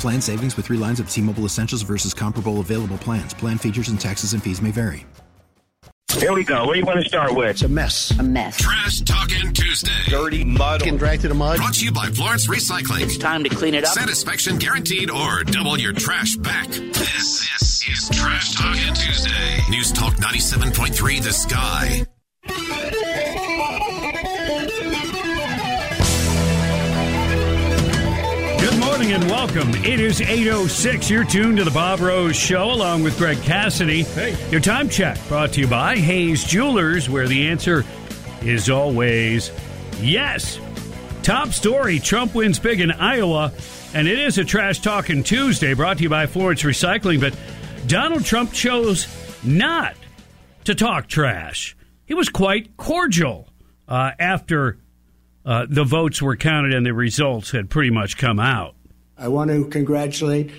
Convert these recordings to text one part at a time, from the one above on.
Plan savings with three lines of T Mobile Essentials versus comparable available plans. Plan features and taxes and fees may vary. Here we go. What do you want to start with? It's a mess. A mess. Trash Talking Tuesday. Dirty mud. Getting dragged to the mud. Brought to you by Florence Recycling. It's time to clean it up. Satisfaction guaranteed or double your trash back. This, this is Trash Talking Tuesday. News Talk 97.3 The Sky. And welcome. It is 8.06. You're tuned to the Bob Rose Show along with Greg Cassidy. Hey. Your time check brought to you by Hayes Jewelers, where the answer is always yes. Top story Trump wins big in Iowa, and it is a Trash Talking Tuesday brought to you by Florence Recycling. But Donald Trump chose not to talk trash. He was quite cordial uh, after uh, the votes were counted and the results had pretty much come out. I want to congratulate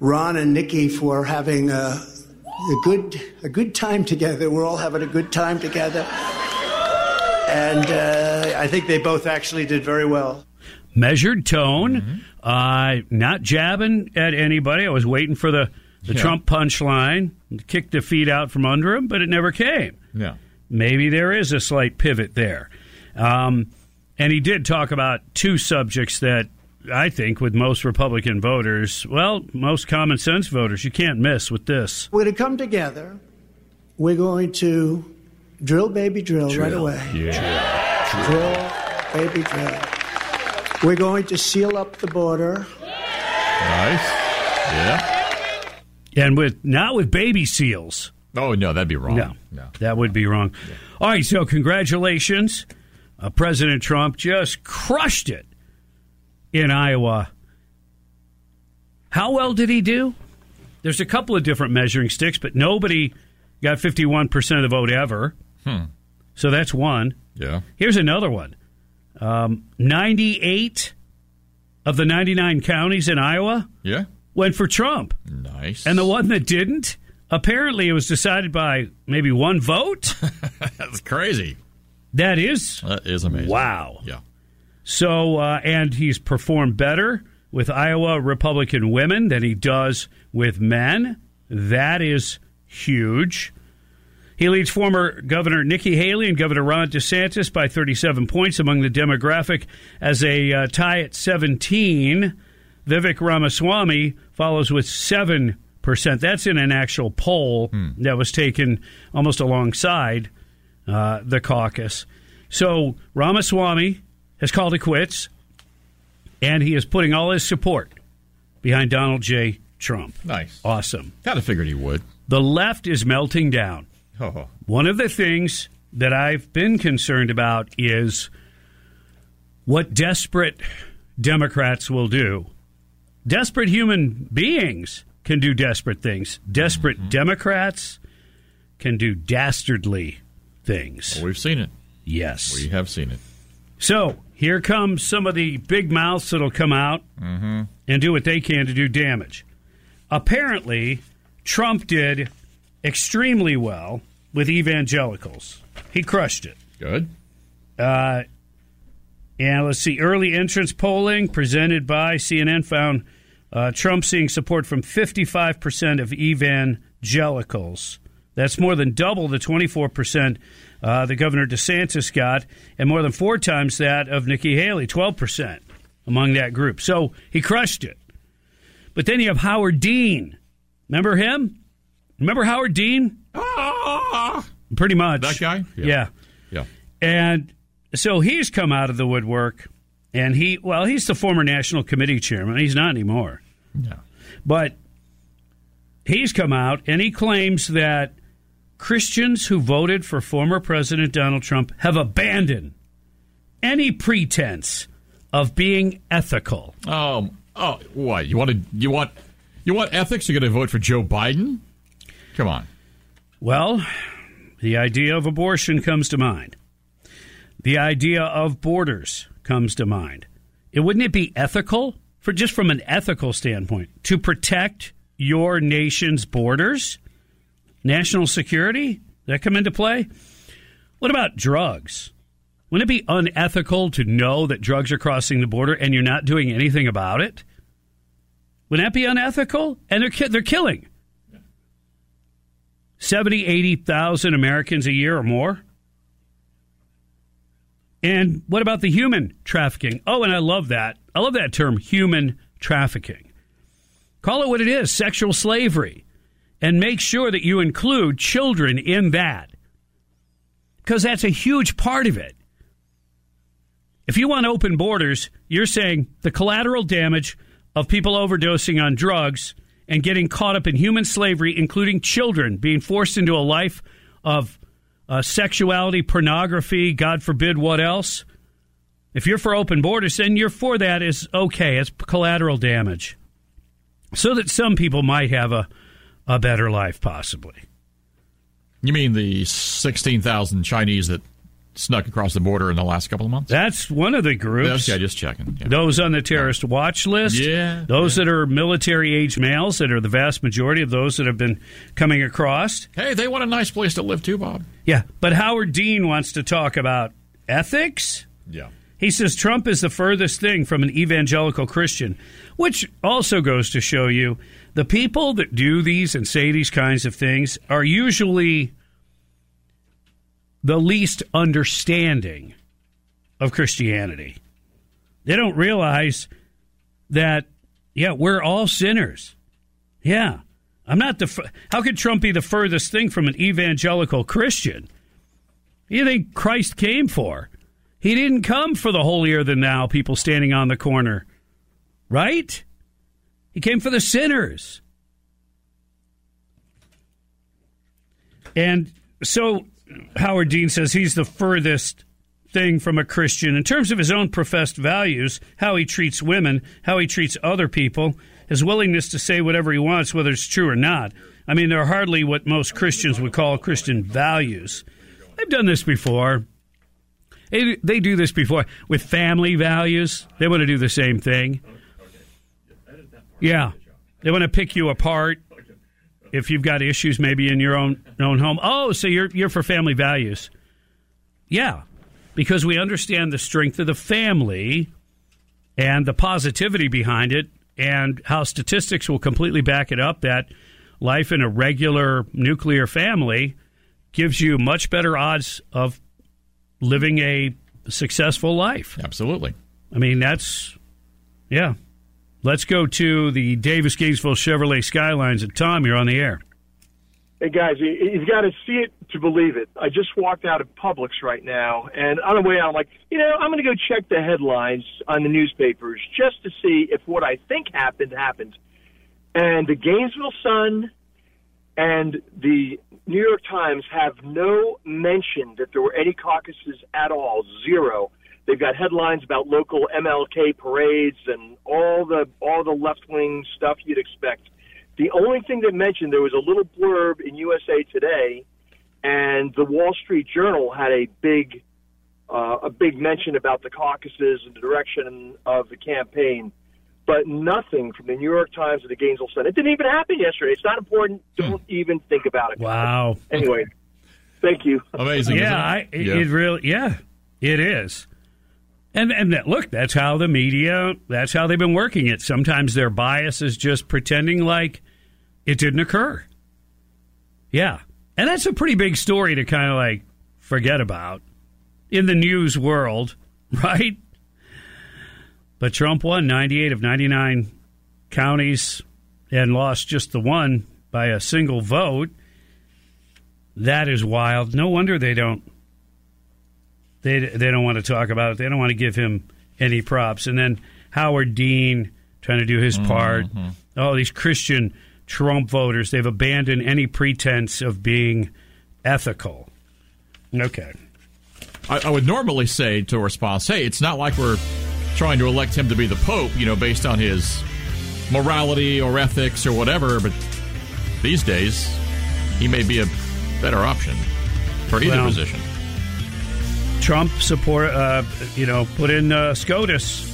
Ron and Nikki for having a, a good a good time together. We're all having a good time together, and uh, I think they both actually did very well. Measured tone, uh, not jabbing at anybody. I was waiting for the, the Yeah. Trump punchline, kick the feet out from under him, but it never came. Yeah. Maybe there is a slight pivot there. Um, and he did talk about two subjects that I think, with most Republican voters, well, most common sense voters, you can't miss with this. We're going to come together. We're going to drill, baby, drill, right away. Yeah. Drill, baby, drill. We're going to seal up the border. Nice. Yeah. And with not with baby seals. Oh no, that'd be wrong. No, No. that would be wrong. All right, so congratulations. Uh, President Trump just crushed it in Iowa. How well did he do? There's a couple of different measuring sticks, but nobody got 51% of the vote ever. Hmm. So that's one. Yeah. Here's another one um, 98 of the 99 counties in Iowa Yeah. went for Trump. Nice. And the one that didn't, apparently it was decided by maybe one vote. That's crazy. that is That is amazing. wow. Yeah. So, uh, and he's performed better with Iowa Republican women than he does with men. That is huge. He leads former Governor Nikki Haley and Governor Ron DeSantis by 37 points among the demographic as a uh, tie at 17. Vivek Ramaswamy follows with 7%. That's in an actual poll that was taken almost alongside uh, the caucus. So Ramaswamy has called it quits, and he is putting all his support behind Donald J. Trump. Nice. Awesome. Kind of figured he would. The left is melting down. Oh. One of the things that I've been concerned about is what desperate Democrats will do. Desperate human beings can do desperate things. Desperate mm-hmm. Democrats can do dastardly things. We've seen it. Yes. We have seen it. So here comes some of the big mouths that'll come out and do what they can to do damage. Apparently, Trump did extremely well with evangelicals. He crushed it. Good. Uh, and let's see, early entrance polling presented by CNN found uh, Trump seeing support from 55% of evangelicals. That's more than double the 24% uh, the Governor DeSantis got, and more than four times that of Nikki Haley, 12%. among that group. So he crushed it. But then you have Howard Dean. Remember him? Remember Howard Dean? Ah, Pretty much. that guy? Yeah. Yeah. And so he's come out of the woodwork and he, well, he's the former National Committee chairman. He's not anymore. Yeah. But he's come out and he claims that Christians who voted for former President Donald Trump have abandoned any pretense of being ethical. Um. Oh, what you want to? You want? You want ethics? You're going to vote for Joe Biden? Come on. Well, the idea of abortion comes to mind. The idea of borders comes to mind. It wouldn't it be ethical for just from an ethical standpoint to protect your nation's borders? National security? That come into play? What about drugs? Wouldn't it be unethical to know that drugs are crossing the border and you're not doing anything about it? Wouldn't that be unethical? And they're ki- they're killing 70, 80,000 Americans a year or more. And what about the human trafficking? Oh, and I love that. I love that term, human trafficking. Call it what it is sexual slavery. And make sure that you include children in that. Because that's a huge part of it. If you want open borders, you're saying the collateral damage of people overdosing on drugs and getting caught up in human slavery, including children being forced into a life of uh, sexuality, pornography, God forbid what else. If you're for open borders, then you're for that is okay. It's collateral damage. So that some people might have a, a better life, possibly. You mean the sixteen thousand Chinese that snuck across the border in the last couple of months? That's one of the groups. Yeah, just checking. Yeah. Those on the terrorist watch list. Yeah, Those that are military age males, that are the vast majority of those that have been coming across. Hey, they want a nice place to live too, Bob. Yeah. But Howard Dean wants to talk about ethics. Yeah. He says Trump is the furthest thing from an evangelical Christian, which also goes to show you the people that do these and say these kinds of things are usually the least understanding of Christianity. They don't realize that, yeah, we're all sinners. Yeah. I'm not the. How could Trump be the furthest thing from an evangelical Christian? What do You think Christ came for? He didn't come for the holier than thou people standing on the corner, right? He came for the sinners. And so Howard Dean says he's the furthest thing from a Christian in terms of his own professed values, how he treats women, how he treats other people, his willingness to say whatever he wants, whether it's true or not. I mean, they're hardly what most Christians would call Christian values. They've done this before. They, they do this before with family values. They want to do the same thing. Yeah. They want to pick you apart if you've got issues maybe in your own own home. Oh, so you're you're for family values. Yeah. Because we understand the strength of the family and the positivity behind it and how statistics will completely back it up that life in a regular nuclear family gives you much better odds of living a successful life. Absolutely. I mean, that's, yeah. Let's go to the Davis Gainesville Chevrolet Skylines. And Tom, you're on the air. Hey guys, you, you've got to see it to believe it. I just walked out of Publix right now, and on the way out, I'm like, you know, I'm going to go check the headlines on the newspapers just to see if what I think happened happened. And the Gainesville Sun and the New York Times have no mention that there were any caucuses at all. Zero. They've got headlines about local MLK parades and all the all the left wing stuff you'd expect. The only thing they mentioned there was a little blurb in USA Today, and the Wall Street Journal had a big uh, a big mention about the caucuses and the direction of the campaign, but nothing from the New York Times or the Gainesville Sun. It didn't even happen yesterday. It's not important. Don't even think about it. Wow. Anyway, thank you. Amazing. Yeah, it? I, it, Yeah. it really, yeah, it is. And and that, look, that's how the media, that's how they've been working it. Sometimes their bias is just pretending like it didn't occur. Yeah, and that's a pretty big story to kind of like forget about in the news world, right? But Trump won 98 of 99 counties and lost just the one by a single vote. That is wild. No wonder they don't they they don't want to talk about it. They don't want to give him any props. And then Howard Dean trying to do his mm-hmm. part. All these Christian Trump voters, they've abandoned any pretense of being ethical. Okay. I, I would normally say to a response, hey, it's not like we're trying to elect him to be the Pope, you know, based on his morality or ethics or whatever, but these days, he may be a better option for either Well, position. Trump support, uh, you know, put in uh, SCOTUS.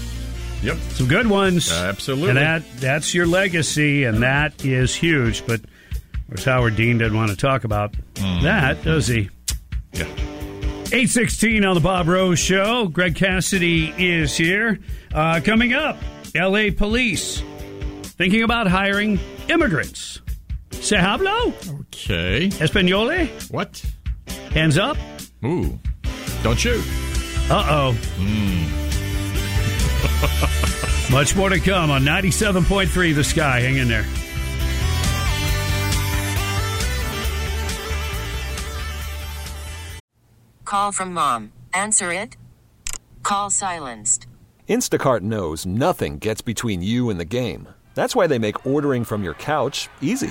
Yep. Some good ones. Absolutely. And that that's your legacy, and that is huge. But of course, Howard Dean didn't want to talk about that, does he? Yeah. 816 on the Bob Rose Show. Greg Cassidy is here. Uh, coming up, LA police thinking about hiring immigrants. Se hablo? Okay. Espanole? What? Hands up? Ooh. Don't shoot. Uh oh. Much more to come on 97.3 The Sky. Hang in there. Call from mom. Answer it. Call silenced. Instacart knows nothing gets between you and the game. That's why they make ordering from your couch easy.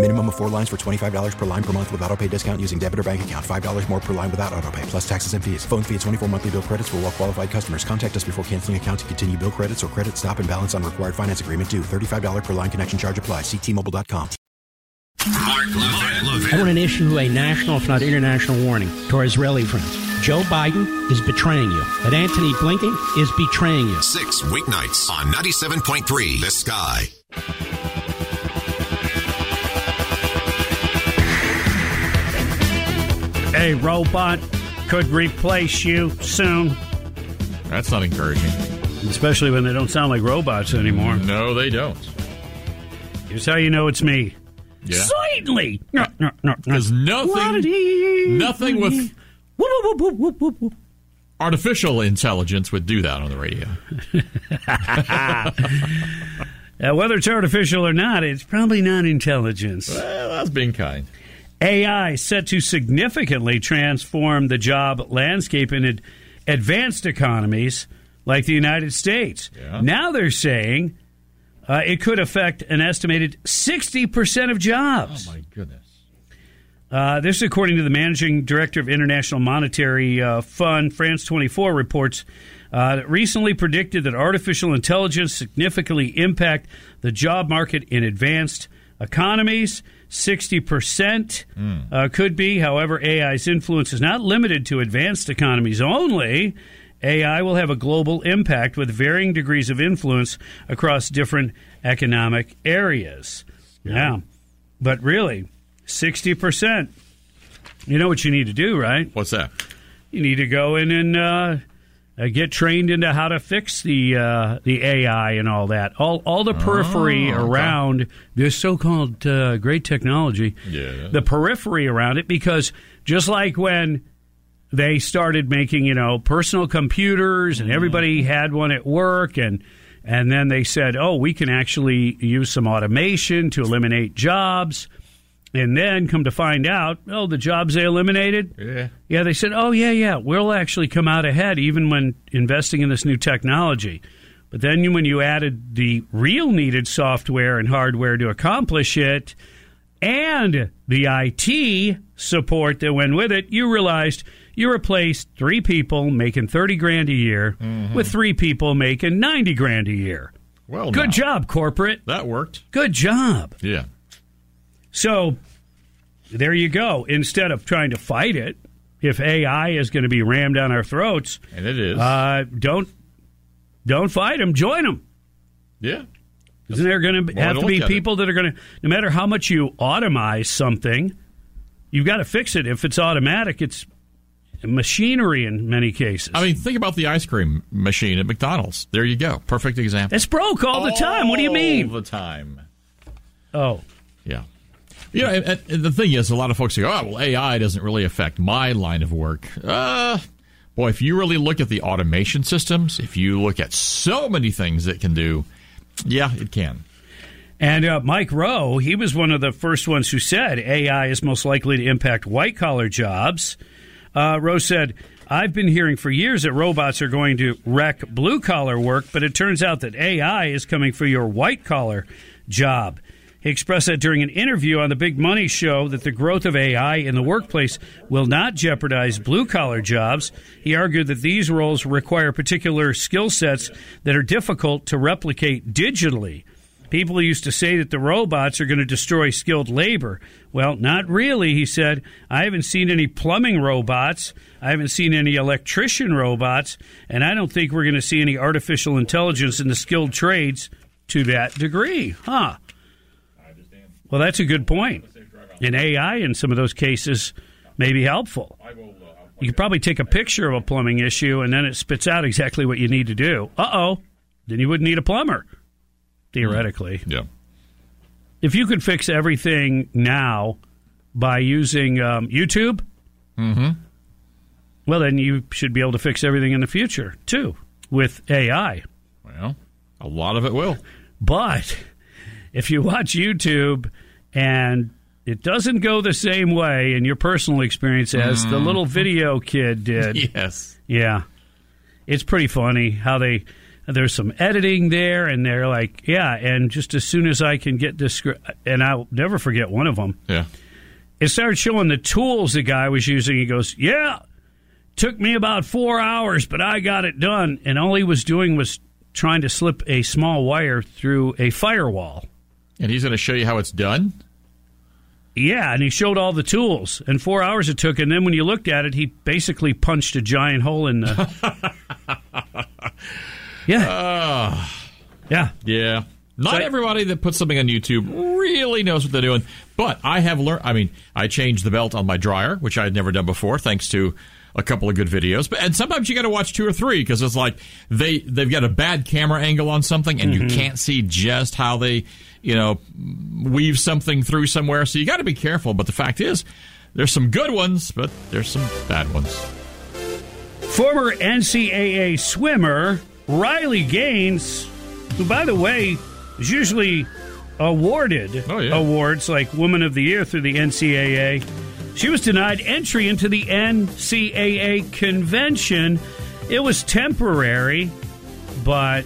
Minimum of four lines for $25 per line per month with auto pay discount using debit or bank account. $5 more per line without auto pay, plus taxes and fees. Phone fee at 24 monthly bill credits for all well qualified customers. Contact us before canceling account to continue bill credits or credit stop and balance on required finance agreement due. $35 per line connection charge applies. Ctmobile.com. Mark Levin. I want to issue a national, if not international, warning to our Israeli friends. Joe Biden is betraying you, and Antony Blinken is betraying you. Six weeknights on 97.3 The Sky. A robot could replace you soon. That's not encouraging. Especially when they don't sound like robots anymore. No, they don't. Here's how you know it's me. Yeah. Slightly. No, no, no. There's nothing, nothing with Whoop, whoop, whoop, whoop, whoop. artificial intelligence would do that on the radio. Uh, whether it's artificial or not, it's probably not intelligence. Well, that's being kind. AI set to significantly transform the job landscape in advanced economies like the United States. Yeah. Now they're saying uh, it could affect an estimated 60% of jobs. Oh my goodness. Uh, this is according to the managing director of International Monetary uh, Fund. France 24 reports uh, that recently predicted that artificial intelligence significantly impact the job market in advanced economies. 60% uh, could be. However, AI's influence is not limited to advanced economies only. AI will have a global impact with varying degrees of influence across different economic areas. Yeah. But really, 60%. You know what you need to do, right? What's that? You need to go in and uh, uh, get trained into how to fix the uh, the AI and all that. All all the periphery Oh, okay. around this so-called uh, great technology. Yeah. The periphery around it, because just like when they started making, you know, personal computers, and everybody had one at work, and and then they said, oh, we can actually use some automation to eliminate jobs. And then come to find out, oh, the jobs they eliminated, Yeah. yeah, they said, oh, yeah, yeah, we'll actually come out ahead even when investing in this new technology. But then when you added the real needed software and hardware to accomplish it and the IT support that went with it, you realized you replaced three people making 30 grand a year mm-hmm. with three people making 90 grand a year. Well, Good now, job, corporate. That worked. Good job. Yeah. So there you go. Instead of trying to fight it, if AI is going to be rammed down our throats, and it is, uh, don't don't fight them. Join them. Yeah. Isn't there going to have to be at it. people that are going to, no matter how much you automize something, you've got to fix it. If it's automatic, it's machinery in many cases. I mean, think about the ice cream machine at McDonald's. There you go. Perfect example. It's broke all the time. What do you mean? All the time. Oh. Yeah. You know, the thing is, a lot of folks say, oh, well, AI doesn't really affect my line of work. Uh, boy, if you really look at the automation systems, if you look at so many things it can do, yeah, it can. And uh, Mike Rowe, he was one of the first ones who said AI is most likely to impact white collar jobs. Uh, Rowe said, I've been hearing for years that robots are going to wreck blue collar work, but it turns out that AI is coming for your white collar job. He expressed that during an interview on the Big Money Show that the growth of AI in the workplace will not jeopardize blue collar jobs. He argued that these roles require particular skill sets that are difficult to replicate digitally. People used to say that the robots are going to destroy skilled labor. Well, not really, he said. I haven't seen any plumbing robots. I haven't seen any electrician robots. And I don't think we're going to see any artificial intelligence in the skilled trades to that degree. Huh. Well, that's a good point. And AI in some of those cases may be helpful. You could probably take a picture of a plumbing issue and then it spits out exactly what you need to do. Uh oh. Then you wouldn't need a plumber, theoretically. Yeah. If you could fix everything now by using um, YouTube, Mm-hmm. well, then you should be able to fix everything in the future, too, with AI. Well, a lot of it will. But if you watch YouTube and it doesn't go the same way in your personal experience as the Mm. little video kid did. Yes. Yeah. It's pretty funny how they there's some editing there and they're like, yeah, and just as soon as I can get this and I'll never forget one of them. Yeah. It started showing the tools the guy was using. He goes, "Yeah, took me about 4 hours, but I got it done." And all he was doing was trying to slip a small wire through a firewall. And he's going to show you how it's done? Yeah, and he showed all the tools and four hours it took. And then when you looked at it, he basically punched a giant hole in the. yeah. Ah. yeah. Yeah. Not So- everybody that puts something on YouTube really knows what they're doing, but I have learned. I mean, I changed the belt on my dryer, which I had never done before, thanks to a couple of good videos. But and sometimes you got to watch two or three because it's like they they've got a bad camera angle on something, and Mm-hmm. you can't see just how they you know weave something through somewhere. So you got to be careful. But the fact is, there's some good ones, but there's some bad ones. Former NCAA swimmer Riley Gaines, who, by the way, is usually awarded awards like Woman of the Year through the NCAA, she was denied entry into the NCAA convention. It was temporary, but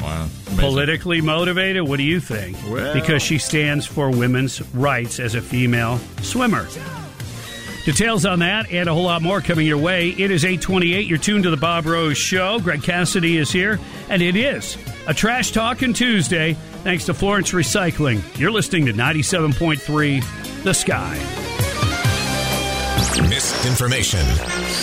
wow, politically motivated. What do you think? Well- because she stands for women's rights as a female swimmer. Details on that and a whole lot more coming your way. It is 828. You're tuned to the Bob Rose Show. Greg Cassidy is here, and it is a Trash Talking Tuesday thanks to Florence Recycling. You're listening to 97.3 The Sky. Misinformation.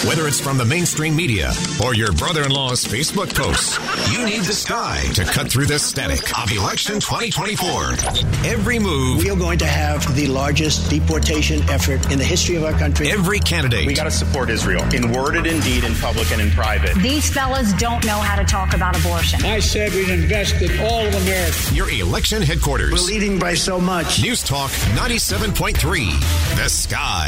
Whether it's from the mainstream media or your brother in law's Facebook posts, you need the sky to cut through the static of election 2024. Every move. We are going to have the largest deportation effort in the history of our country. Every candidate. We got to support Israel in word and in deed, in public and in private. These fellas don't know how to talk about abortion. I said we'd invest in all of America. Your election headquarters. We're leading by so much. News Talk 97.3. The Sky.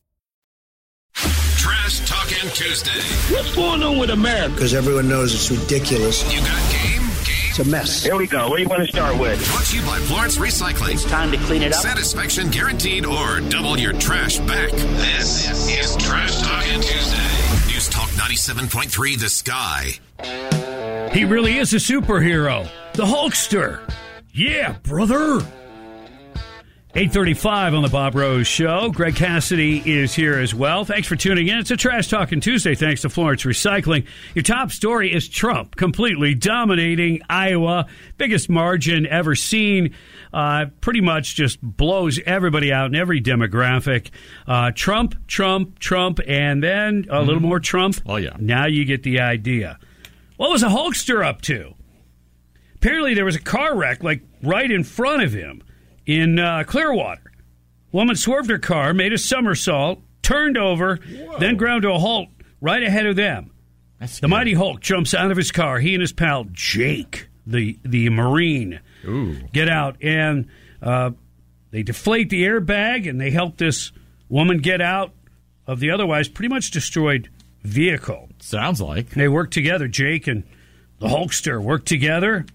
Trash Talking Tuesday. What's going on with America? Because everyone knows it's ridiculous. You got game, game. It's a mess. Here we go. What do you want to start with? Brought to you by Florence Recycling. It's time to clean it up. Satisfaction guaranteed or double your trash back. This is Trash Talking Tuesday. News Talk 97.3 The Sky. He really is a superhero. The Hulkster. Yeah, brother. 835 on the Bob Rose Show. Greg Cassidy is here as well. Thanks for tuning in. It's a Trash Talking Tuesday thanks to Florence Recycling. Your top story is Trump completely dominating Iowa. Biggest margin ever seen. Uh, pretty much just blows everybody out in every demographic. Uh, Trump, Trump, Trump, and then a little more Trump. Oh, yeah. Now you get the idea. What was a Hulkster up to? Apparently, there was a car wreck, like right in front of him in uh, Clearwater. Woman swerved her car, made a somersault, turned over, then ground to a halt right ahead of them. the mighty Hulk jumps out of his car. He and his pal Jake, the the Marine, get out and uh, they deflate the airbag and they help this woman get out of the otherwise pretty much destroyed vehicle. Sounds like they work together. Jake and the Hulkster work together,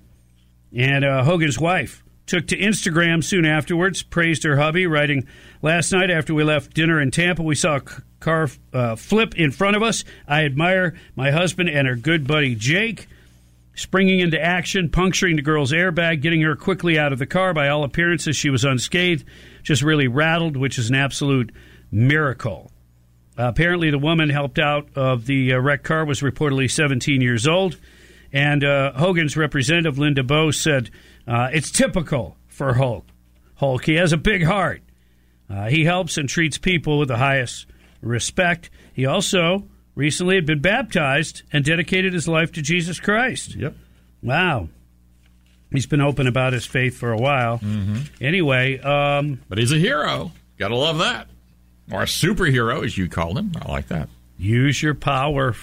and uh, Hogan's wife took to Instagram soon afterwards, praised her hubby, writing, Last night after we left dinner in Tampa, we saw a car uh, flip in front of us. I admire my husband and her good buddy Jake. Springing into action, puncturing the girl's airbag, getting her quickly out of the car. By all appearances, she was unscathed, just really rattled, which is an absolute miracle. Uh, apparently, the woman helped out of the uh, wrecked car was reportedly 17 years old. And uh, Hogan's representative, Linda Bowe, said, uh, It's typical for Hulk. Hulk, he has a big heart. Uh, he helps and treats people with the highest respect. He also recently had been baptized and dedicated his life to Jesus Christ. Yep. Wow. He's been open about his faith for a while. Anyway, um, But he's a hero. Gotta love that. Or a superhero, as you call him. I like that. use your power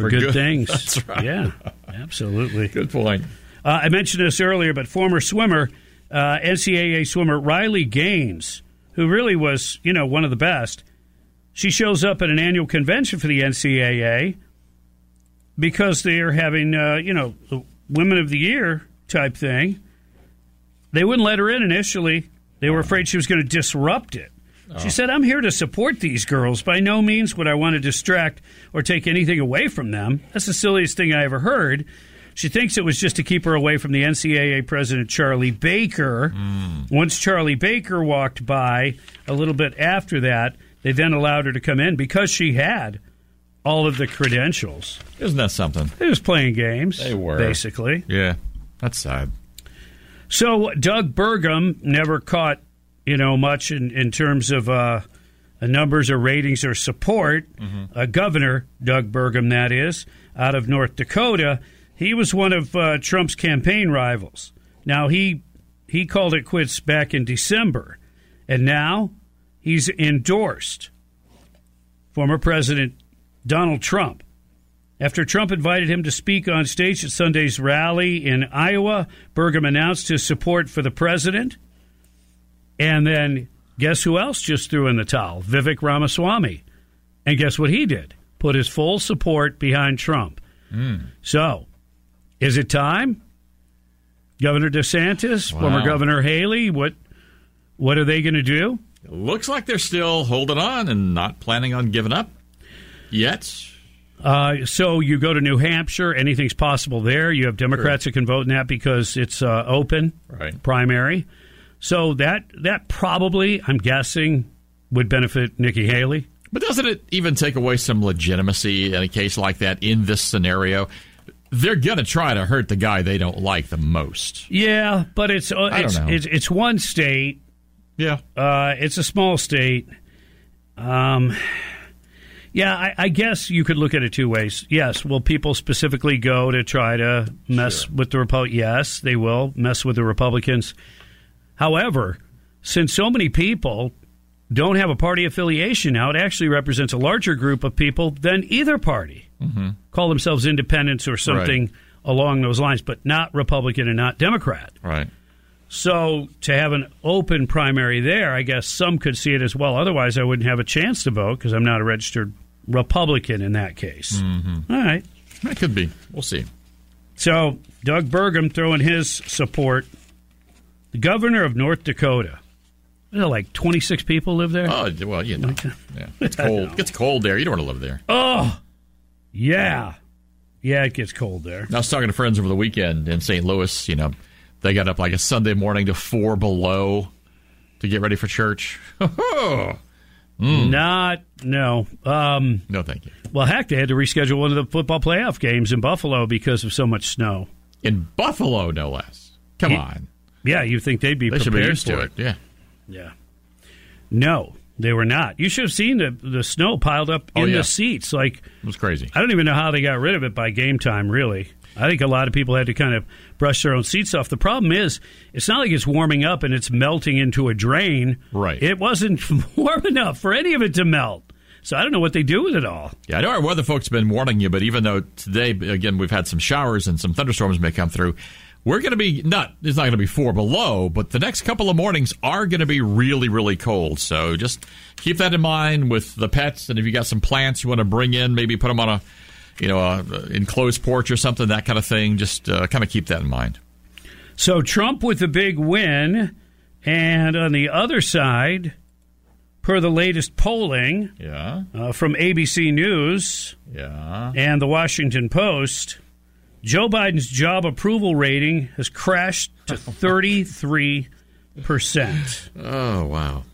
for, For good, good- things. That's right. Yeah, absolutely. Good point. Uh, I mentioned this earlier, but former swimmer, uh, NCAA swimmer Riley Gaines, who really was, you know, one of the best, she shows up at an annual convention for the NCAA because they are having, uh, you know, the Women of the Year type thing. They wouldn't let her in initially. They were afraid she was going to disrupt it. She said, I'm here to support these girls. By no means would I want to distract or take anything away from them. That's the silliest thing I ever heard. She thinks it was just to keep her away from the NCAA president, Charlie Baker. Hmm. Once Charlie Baker walked by a little bit after that, they then allowed her to come in because she had all of the credentials. Isn't that something? They was playing games. They were. Basically. Yeah. That's sad. So Doug Burgum never caught, you know, much in, in terms of uh, numbers or ratings or support. Uh, Governor Doug Burgum, that is, out of North Dakota. He was one of uh, Trump's campaign rivals. Now he he called it quits back in December, and now he's endorsed former President Donald Trump. After Trump invited him to speak on stage at Sunday's rally in Iowa, Burgum announced his support for the president. And then guess who else just threw in the towel? Vivek Ramaswamy. And guess what he did? Put his full support behind Trump. So, is it time? Governor DeSantis, former Governor Haley, what what are they going to do? Looks like they're still holding on and not planning on giving up yet. Uh, so you go to New Hampshire, anything's possible there. You have Democrats that can vote in that because it's uh, open Right. primary. So that that probably, I'm guessing, would benefit Nikki Haley. But doesn't it even take away some legitimacy in a case like that in this scenario? They're going to try to hurt the guy they don't like the most. Yeah, but it's uh, it's, it's it's one state. Yeah, uh, it's a small state. Um, yeah, I, I guess you could look at it two ways. Yes, will people specifically go to try to mess with the Republic? Yes, they will mess with the Republicans. However, since so many people don't have a party affiliation now, it actually represents a larger group of people than either party. Mm-hmm. Call themselves independents or something along those lines, but not Republican and not Democrat. Right. So to have an open primary there, I guess some could see it as well. Otherwise, I wouldn't have a chance to vote because I'm not a registered Republican in that case. Mm-hmm. All right. That could be. We'll see. So Doug Burgum throwing his support. The governor of North Dakota. Know, like 26 people live there. Oh well, you know, yeah. it's cold. It gets cold there. You don't want to live there. Oh, yeah, yeah. It gets cold there. I was talking to friends over the weekend in St. Louis. You know, they got up like a Sunday morning to four below to get ready for church. Mm. Not no. Um, no, thank you. Well, heck, they had to reschedule one of the football playoff games in Buffalo because of so much snow. In Buffalo, no less. Come Yeah. on. Yeah, you think they'd be They prepared be used for to it. Yeah. Yeah. No, they were not. You should have seen the the snow piled up oh, in Oh, yeah. the seats. Like It was crazy. I don't even know how they got rid of it by game time. Really, I think a lot of people had to kind of brush their own seats off. The problem is, it's not like it's warming up and it's melting into a drain. Right. It wasn't warm enough for any of it to melt. So I don't know what they do with it all. Yeah, I know our weather folks have been warning you, but even though today, again, we've had some showers and some thunderstorms may come through, we're going to be not, it's not going to be four below, but the next couple of mornings are going to be really, really cold. So just keep that in mind with the pets. And if you got some plants you want to bring in, maybe put them on a, you know, a enclosed porch or something, that kind of thing. Just uh, kind of keep that in mind. So Trump with the big win, and on the other side, per the latest polling Yeah. uh, from ABC News Yeah. and the Washington Post, Joe Biden's job approval rating has crashed to 33%. Oh, wow.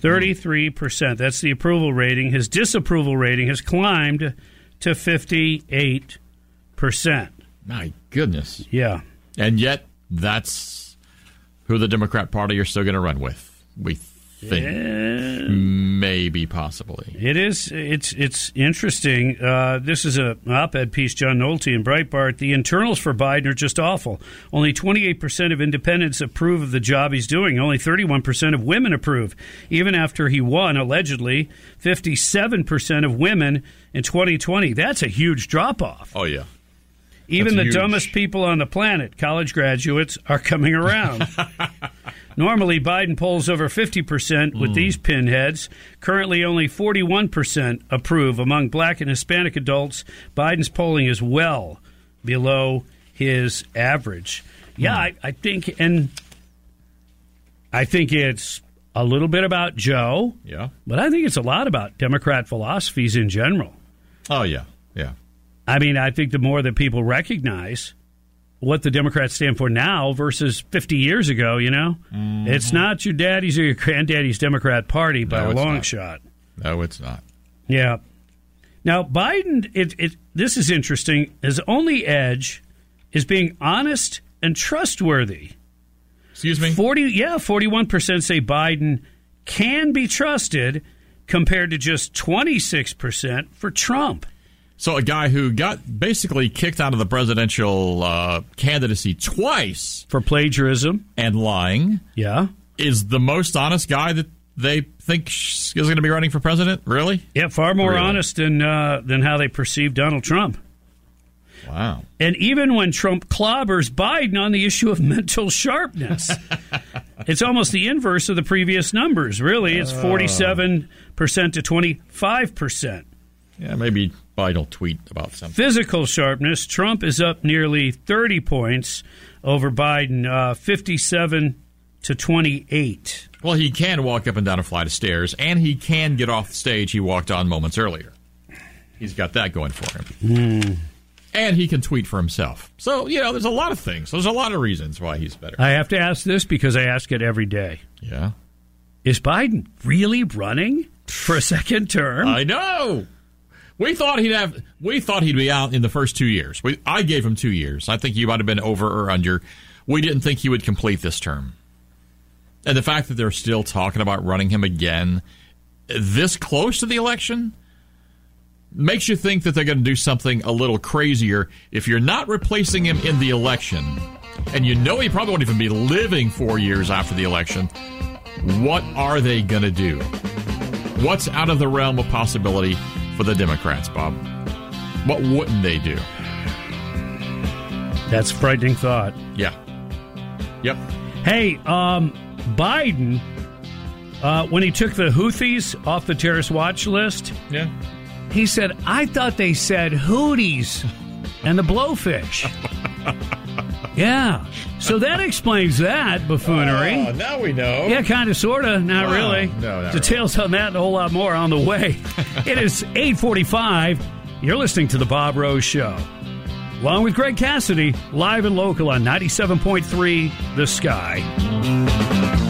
33%. That's the approval rating. His disapproval rating has climbed to 58%. My goodness. Yeah. And yet, that's who the Democrat Party are still going to run with. We think. Maybe, possibly. It is. It's it's interesting. Uh, this is a op-ed piece, John Nolte in Breitbart. The internals for Biden are just awful. Only 28 percent of independents approve of the job he's doing. Only 31 percent of women approve. Even after he won, allegedly, 57 percent of women in 2020. That's a huge drop-off. Oh, yeah. Even That's the huge. dumbest people on the planet, college graduates, are coming around. Normally, Biden polls over 50% with Hmm. these pinheads. Currently, only 41% approve. Among black and Hispanic adults, Biden's polling is well below his average. Yeah, Hmm. I, I think, and I think it's a little bit about Joe, Yeah. but I think it's a lot about Democrat philosophies in general. Oh, yeah. Yeah. I mean, I think the more that people recognize what the Democrats stand for now versus 50 years ago, you know, it's not your daddy's or your granddaddy's Democrat Party by Mm-hmm. No, a long not. shot. No, it's not. Yeah. Now, Biden, it, it, this is interesting. His only edge is being honest and trustworthy. Excuse me? 40, yeah, 41% say Biden can be trusted compared to just 26% for Trump. So, a guy who got basically kicked out of the presidential uh, candidacy twice for plagiarism and lying, yeah, is the most honest guy that they think is going to be running for president. Really? Yeah, far more Really? honest than uh, than how they perceive Donald Trump. Wow. And even when Trump clobbers Biden on the issue of mental sharpness, it's almost the inverse of the previous numbers. Really, it's Oh. forty-seven percent to twenty-five percent. Yeah, maybe Biden will tweet about something. Physical sharpness, Trump is up nearly thirty points over Biden, uh, fifty-seven to twenty-eight. Well, he can walk up and down a flight of stairs, and he can get off the stage he walked on moments earlier. He's got that going for him. And he can tweet for himself. So, you know, there's a lot of things. There's a lot of reasons why he's better. I have to ask this because I ask it every day. Yeah. Is Biden really running for a second term? I know. We thought he'd have. We thought he'd be out in the first two years. We, I gave him two years. I think he might have been over or under. We didn't think he would complete this term. And the fact that they're still talking about running him again this close to the election makes you think that they're going to do something a little crazier. If you're not replacing him in the election, and you know he probably won't even be living four years after the election, what are they going to do? What's out of the realm of possibility for the Democrats, Bob? What wouldn't they do? That's a frightening thought. Yeah. Yep. Hey, um, Biden, uh, when he took the Houthis off the terrorist watch list, yeah, he said, "I thought they said Houthis and the blowfish." Yeah. So that explains that buffoonery. Oh, now we know. Yeah, kind of, sort of. Not Wow. really. No, not Details on that and a whole lot more on the way. it is 845. You're listening to The Bob Rose Show. Along with Greg Cassidy, live and local on 97.3 The Sky.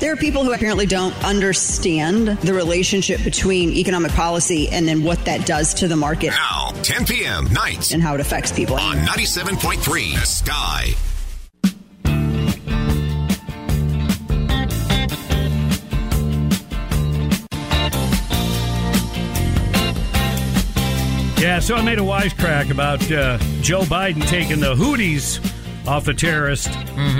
There are people who apparently don't understand the relationship between economic policy and then what that does to the market. Now, 10 p.m. nights and how it affects people. on 97.3 Sky. Yeah, so I made a wisecrack about uh, Joe Biden taking the Houthis off the terrorist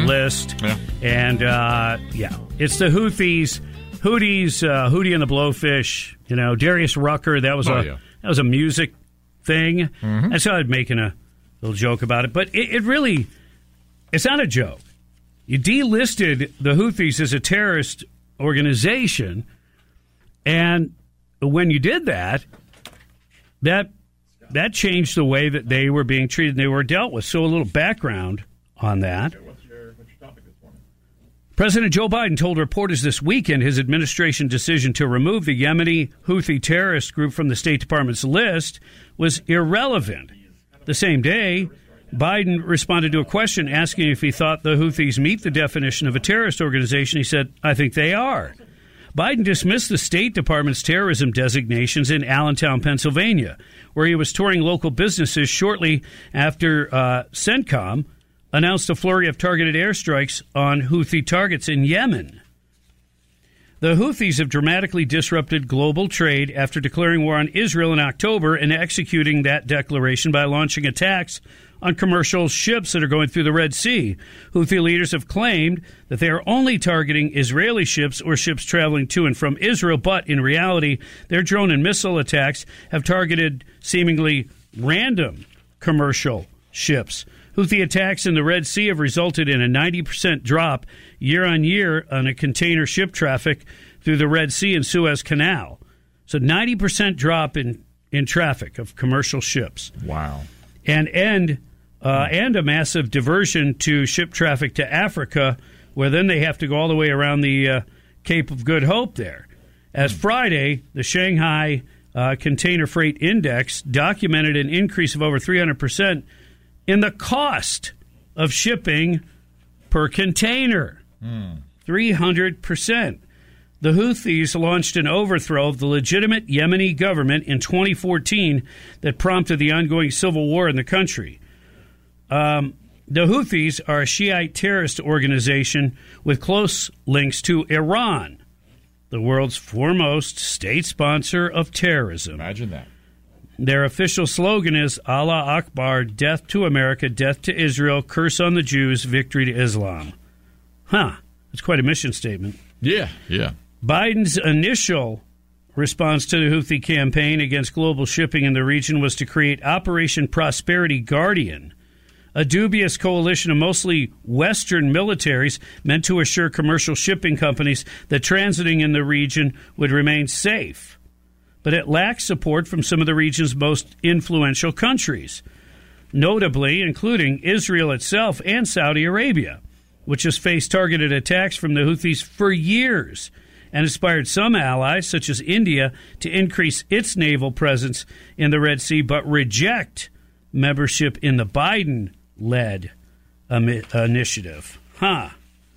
list. And uh, yeah, it's the Houthis, Houthis, uh, Houthi and the Blowfish. You know, Darius Rucker. That was Oh, a yeah. that was a music thing. And so I'd making a little joke about it, but it, it really it's not a joke. You delisted the Houthis as a terrorist organization, and when you did that, that that changed the way that they were being treated and they were dealt with. So a little background on that. President Joe Biden told reporters this weekend his administration decision to remove the Yemeni Houthi terrorist group from the State Department's list was irrelevant. The same day, Biden responded to a question asking if he thought the Houthis meet the definition of a terrorist organization. He said, I think they are. Biden dismissed the State Department's terrorism designations in Allentown, Pennsylvania, where he was touring local businesses shortly after uh, CENTCOM announced a flurry of targeted airstrikes on Houthi targets in Yemen. The Houthis have dramatically disrupted global trade after declaring war on Israel in October and executing that declaration by launching attacks on commercial ships that are going through the Red Sea. Houthi leaders have claimed that they are only targeting Israeli ships or ships traveling to and from Israel, but in reality, their drone and missile attacks have targeted seemingly random commercial ships. Houthi attacks in the Red Sea have resulted in a 90% drop year on year on a container ship traffic through the Red Sea and Suez Canal. So 90% drop in, in traffic of commercial ships. Wow. And end uh, and a massive diversion to ship traffic to Africa, where then they have to go all the way around the uh, Cape of Good Hope there. As Friday, the Shanghai uh, Container Freight Index documented an increase of over 300% in the cost of shipping per container. 300%. The Houthis launched an overthrow of the legitimate Yemeni government in 2014 that prompted the ongoing civil war in the country. Um, the Houthis are a Shiite terrorist organization with close links to Iran, the world's foremost state sponsor of terrorism. Imagine that. Their official slogan is Allah Akbar, death to America, death to Israel, curse on the Jews, victory to Islam. Huh. That's quite a mission statement. Yeah, yeah. Biden's initial response to the Houthi campaign against global shipping in the region was to create Operation Prosperity Guardian, a dubious coalition of mostly Western militaries meant to assure commercial shipping companies that transiting in the region would remain safe. But it lacks support from some of the region's most influential countries, notably including Israel itself and Saudi Arabia, which has faced targeted attacks from the Houthis for years and inspired some allies, such as India, to increase its naval presence in the Red Sea, but reject membership in the Biden led initiative. Huh.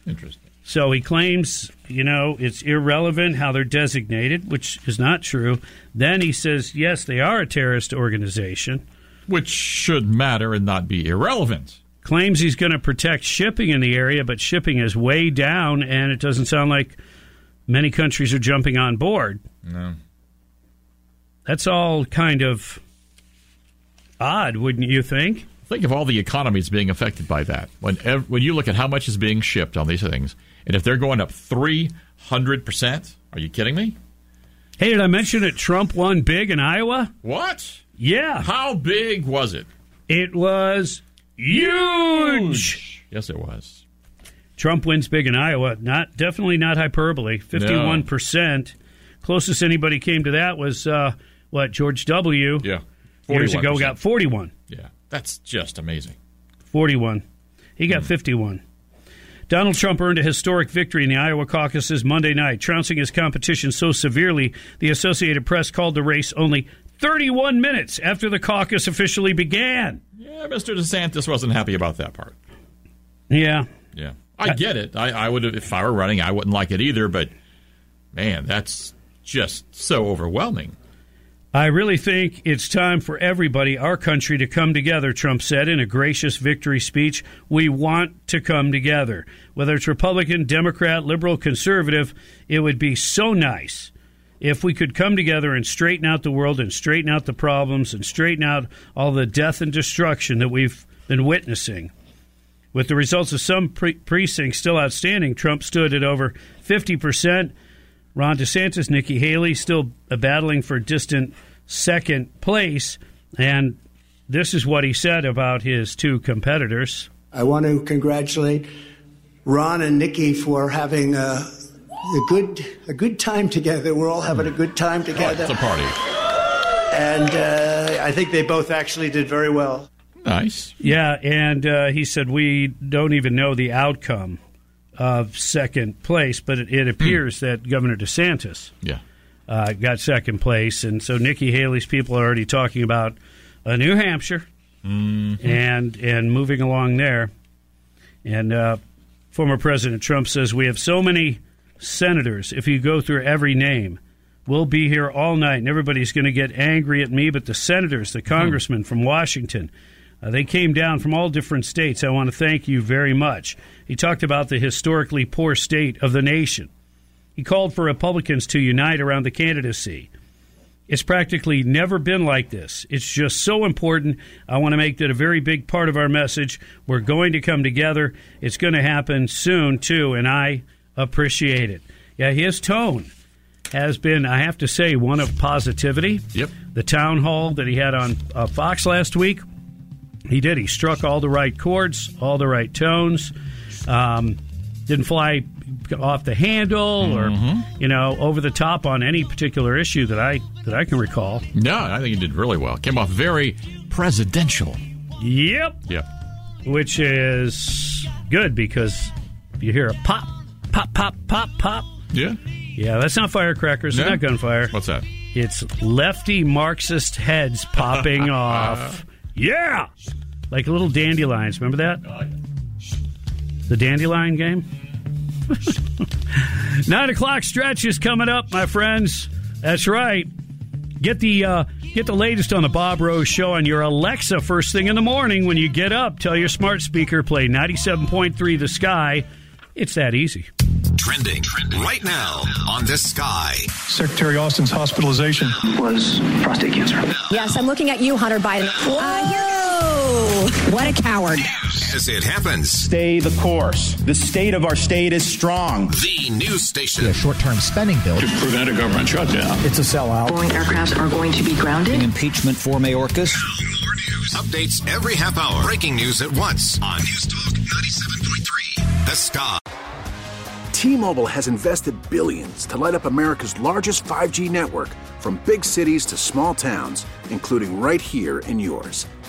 Interesting. So he claims, you know, it's irrelevant how they're designated, which is not true. Then he says, yes, they are a terrorist organization. Which should matter and not be irrelevant. Claims he's going to protect shipping in the area, but shipping is way down, and it doesn't sound like many countries are jumping on board. No. That's all kind of odd, wouldn't you think? Think of all the economies being affected by that. When ev- when you look at how much is being shipped on these things, and if they're going up three hundred percent, are you kidding me? Hey, did I mention that Trump won big in Iowa? What? Yeah. How big was it? It was huge. Yes, it was. Trump wins big in Iowa. Not definitely not hyperbole. Fifty-one percent. Closest anybody came to that was uh, what George W. Yeah, years ago got forty-one. Yeah, that's just amazing. 41. He got 51. Donald Trump earned a historic victory in the Iowa caucuses Monday night, trouncing his competition so severely the Associated Press called the race only 31 minutes after the caucus officially began. Yeah, Mr. DeSantis wasn't happy about that part. Yeah. Yeah, I get it. I, I would, if I were running, I wouldn't like it either. But man, that's just so overwhelming. I really think it's time for everybody, our country, to come together, Trump said in a gracious victory speech. We want to come together. Whether it's Republican, Democrat, liberal, conservative, it would be so nice if we could come together and straighten out the world and straighten out the problems and straighten out all the death and destruction that we've been witnessing. With the results of some pre- precincts still outstanding, Trump stood at over 50%. Ron DeSantis, Nikki Haley still battling for distant second place. And this is what he said about his two competitors. I want to congratulate Ron and Nikki for having a, a good a good time together. We're all having a good time together. It's a party. And uh, I think they both actually did very well. Nice. Yeah, and uh, he said we don't even know the outcome of second place, but it, it appears that Governor DeSantis Yeah. uh, got second place, and so Nikki Haley's people are already talking about uh, New Hampshire and and moving along there. And uh, former President Trump says we have so many senators. If you go through every name, we'll be here all night, and everybody's going to get angry at me. But the senators, the congressmen from Washington, uh, they came down from all different states. I want to thank you very much. He talked about the historically poor state of the nation. He called for Republicans to unite around the candidacy. It's practically never been like this. It's just so important. I want to make that a very big part of our message. We're going to come together. It's going to happen soon, too, and I appreciate it. Yeah, his tone has been, I have to say, one of positivity. Yep. The town hall that he had on uh, Fox last week, he did. He struck all the right chords, all the right tones. Um, didn't fly off the handle or you know over the top on any particular issue that I that I can recall. No, I think he did really well. Came off very presidential. Yep. Yep. Which is good because you hear a pop, pop, pop, pop, pop. Yeah. Yeah, that's not firecrackers. It's No? not gunfire. What's that? It's lefty Marxist heads popping off. Yeah, like little dandelions. Remember that? The dandelion game. Nine o'clock stretch is coming up, my friends. That's right. Get the uh, get the latest on the Bob Rose Show on your Alexa first thing in the morning when you get up. Tell your smart speaker play ninety seven point three The Sky. It's that easy. Trending trending right now on the sky. Secretary Austin's hospitalization was prostate cancer. Yes, I'm looking at you, Hunter Biden. Uh, here- what a coward. As it happens, Stay the course. The state of our state is strong. the news station. A short-term spending bill To prevent a government shutdown. It's a sellout. Boeing aircraft are going to be grounded. Impeachment for Mayorkas. More news. Updates every half hour. Breaking news at once on News Talk 97.3. The Sky. T-Mobile has invested billions to light up America's largest 5G network from big cities to small towns, including right here in yours.